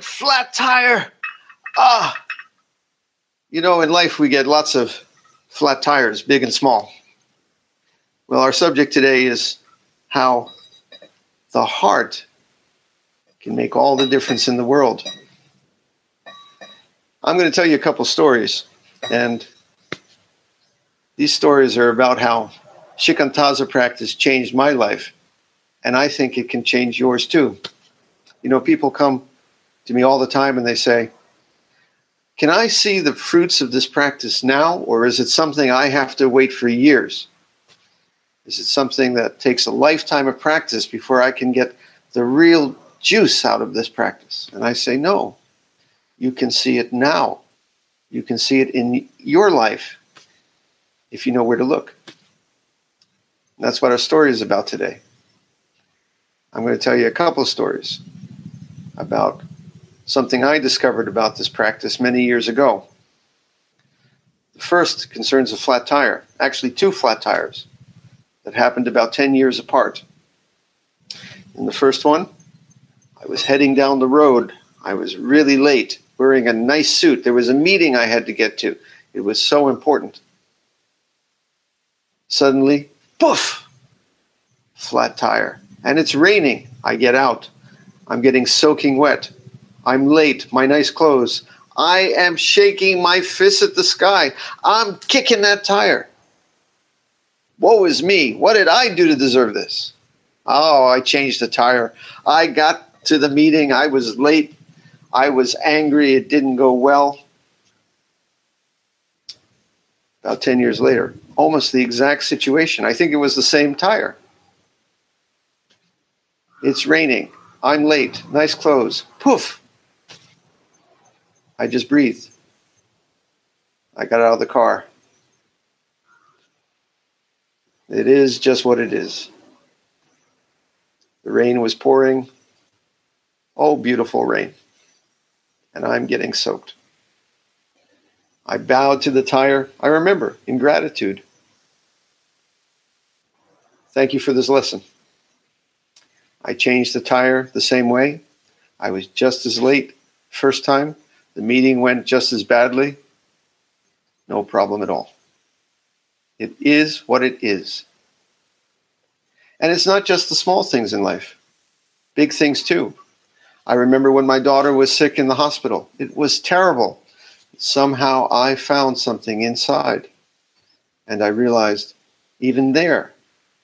Flat tire. Ah. You know, in life we get lots of flat tires, big and small. Well, our subject today is how the heart can make all the difference in the world. I'm going to tell you a couple stories, and these stories are about how Shikantaza practice changed my life, and I think it can change yours too. You know, people come to me all the time and they say, Can I see the fruits of this practice now, or is it something I have to wait for years? Is it something that takes a lifetime of practice before I can get the real juice out of this practice? And I say, No. You can see it now. You can see it in your life if you know where to look. And that's what our story is about today. I'm going to tell you a couple of stories about something I discovered about this practice many years ago. The first concerns a flat tire, actually, two flat tires that happened about 10 years apart. In the first one, I was heading down the road. I was really late, wearing a nice suit. There was a meeting I had to get to. It was so important. Suddenly, poof, flat tire. And it's raining. I get out. I'm getting soaking wet. I'm late. My nice clothes. I am shaking my fist at the sky. I'm kicking that tire. Woe is me. What did I do to deserve this? Oh, I changed the tire. I got to the meeting. I was late. I was angry. It didn't go well. About 10 years later, almost the exact situation. I think it was the same tire. It's raining. I'm late. Nice clothes. Poof. I just breathed. I got out of the car. It is just what it is. The rain was pouring. Oh, beautiful rain. And I'm getting soaked. I bowed to the tire. I remember in gratitude. Thank you for this lesson. I changed the tire the same way. I was just as late first time. The meeting went just as badly. No problem at all. It is what it is. And it's not just the small things in life, big things too. I remember when my daughter was sick in the hospital. It was terrible. Somehow I found something inside. And I realized, even there,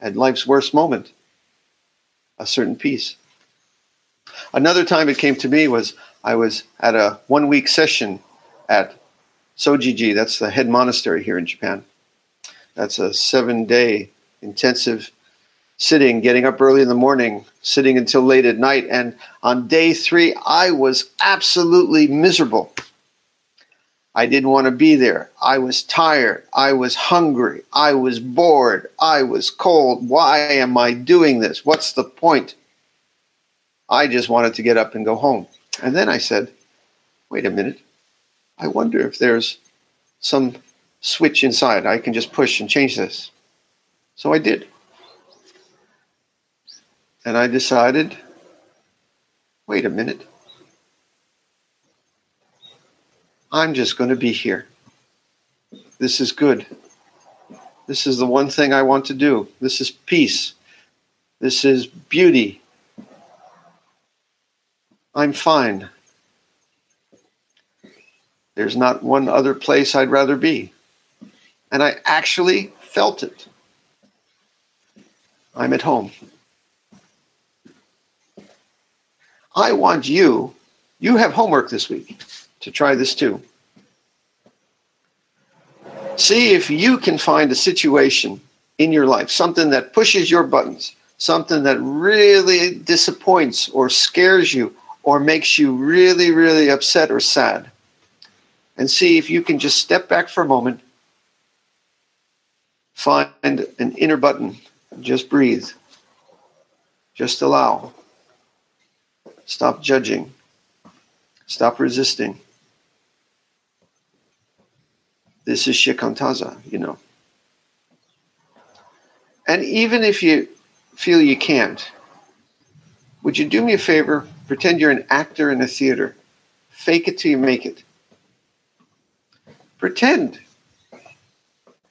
at life's worst moment, a certain peace. Another time it came to me was I was at a one week session at Sojiji, that's the head monastery here in Japan. That's a seven day intensive sitting, getting up early in the morning, sitting until late at night. And on day three, I was absolutely miserable. I didn't want to be there. I was tired. I was hungry. I was bored. I was cold. Why am I doing this? What's the point? I just wanted to get up and go home. And then I said, wait a minute. I wonder if there's some switch inside I can just push and change this. So I did. And I decided, wait a minute. I'm just going to be here. This is good. This is the one thing I want to do. This is peace. This is beauty. I'm fine. There's not one other place I'd rather be. And I actually felt it. I'm at home. I want you, you have homework this week to try this too. See if you can find a situation in your life, something that pushes your buttons, something that really disappoints or scares you or makes you really, really upset or sad. And see if you can just step back for a moment, find an inner button, just breathe, just allow, stop judging, stop resisting. This is shikantaza, you know. And even if you feel you can't, would you do me a favor? Pretend you're an actor in a theater. Fake it till you make it. Pretend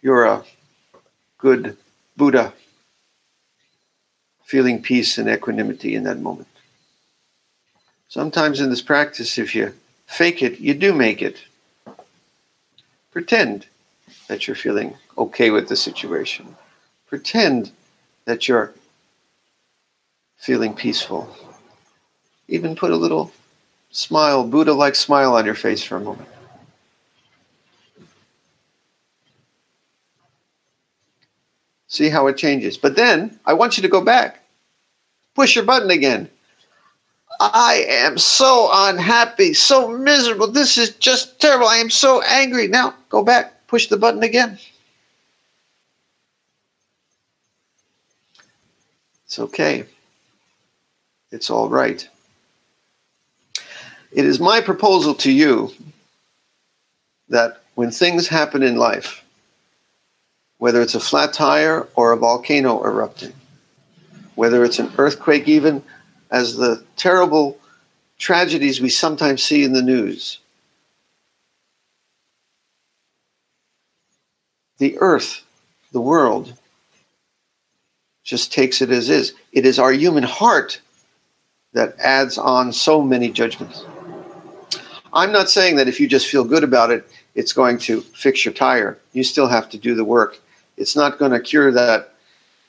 you're a good Buddha feeling peace and equanimity in that moment. Sometimes in this practice, if you fake it, you do make it. Pretend that you're feeling okay with the situation pretend that you're feeling peaceful. Even put a little smile, Buddha like smile on your face for a moment. See how it changes. But then I want you to go back. Push your button again. I am so unhappy, so miserable. This is just terrible. I am so angry. Now go back, push the button again. It's okay. It's all right. It is my proposal to you that when things happen in life, whether it's a flat tire or a volcano erupting, whether it's an earthquake, even as the terrible tragedies we sometimes see in the news, the earth, the world, just takes it as is. It is our human heart that adds on so many judgments. I'm not saying that if you just feel good about it, it's going to fix your tire. You still have to do the work. It's not going to cure that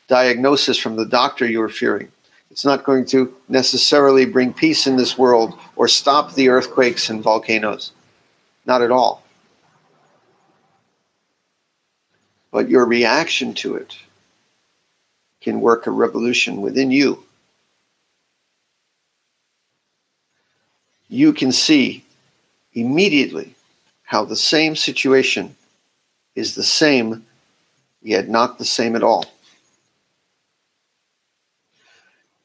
diagnosis from the doctor you were fearing. It's not going to necessarily bring peace in this world or stop the earthquakes and volcanoes. Not at all. But your reaction to it can work a revolution within you. You can see immediately how the same situation is the same, yet not the same at all.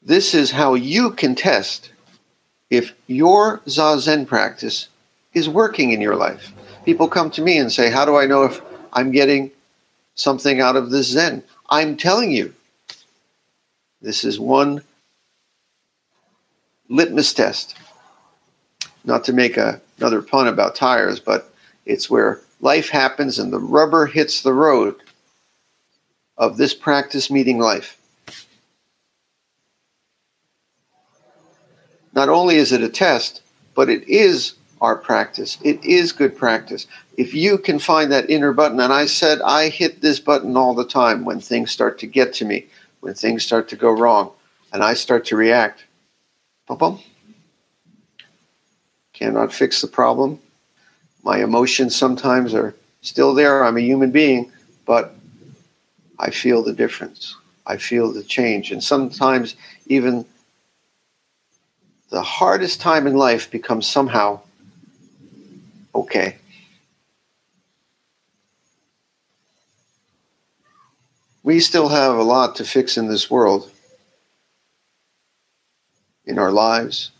This is how you can test if your Zazen practice is working in your life. People come to me and say, How do I know if I'm getting something out of this Zen? I'm telling you, this is one litmus test. Not to make a, another pun about tires, but it's where life happens and the rubber hits the road of this practice meeting life. Not only is it a test, but it is our practice. It is good practice. If you can find that inner button, and I said I hit this button all the time when things start to get to me, when things start to go wrong and I start to react, boom, boom, cannot fix the problem. My emotions sometimes are still there. I'm a human being, but I feel the difference. I feel the change. And sometimes even the hardest time in life becomes somehow okay. we still have a lot to fix in this world, in our lives.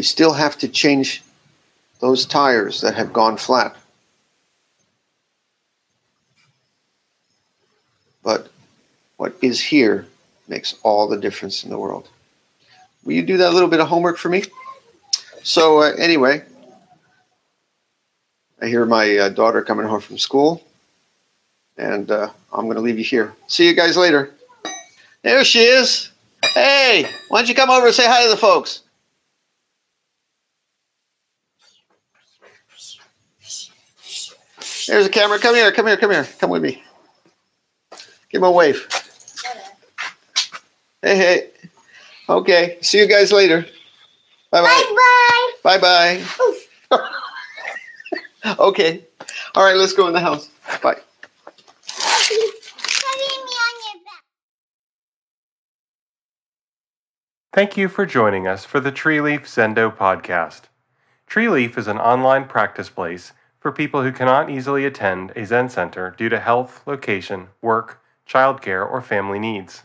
We still have to change those tires that have gone flat. But what is here makes all the difference in the world. Will you do that little bit of homework for me? So, uh, anyway, I hear my uh, daughter coming home from school. And uh, I'm going to leave you here. See you guys later. There she is. Hey, why don't you come over and say hi to the folks? There's a camera. Come here. Come here. Come here. Come with me. Give him a wave. Hey, hey. Okay. See you guys later. Bye bye. Bye bye. Bye bye. okay. All right, let's go in the house. Bye. Putting me on your back. Thank you for joining us for the Treeleaf Zendo podcast. Treeleaf is an online practice place for people who cannot easily attend a Zen center due to health, location, work, childcare, or family needs.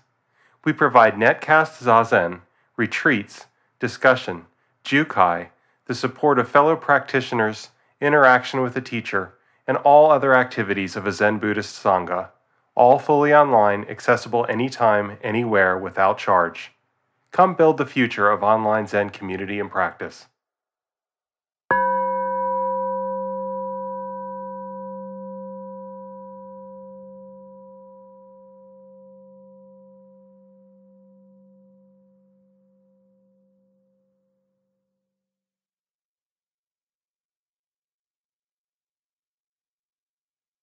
We provide netcast zazen, retreats, discussion, jukai, the support of fellow practitioners, interaction with a teacher, and all other activities of a Zen Buddhist Sangha, all fully online, accessible anytime, anywhere, without charge. Come build the future of online Zen community and practice.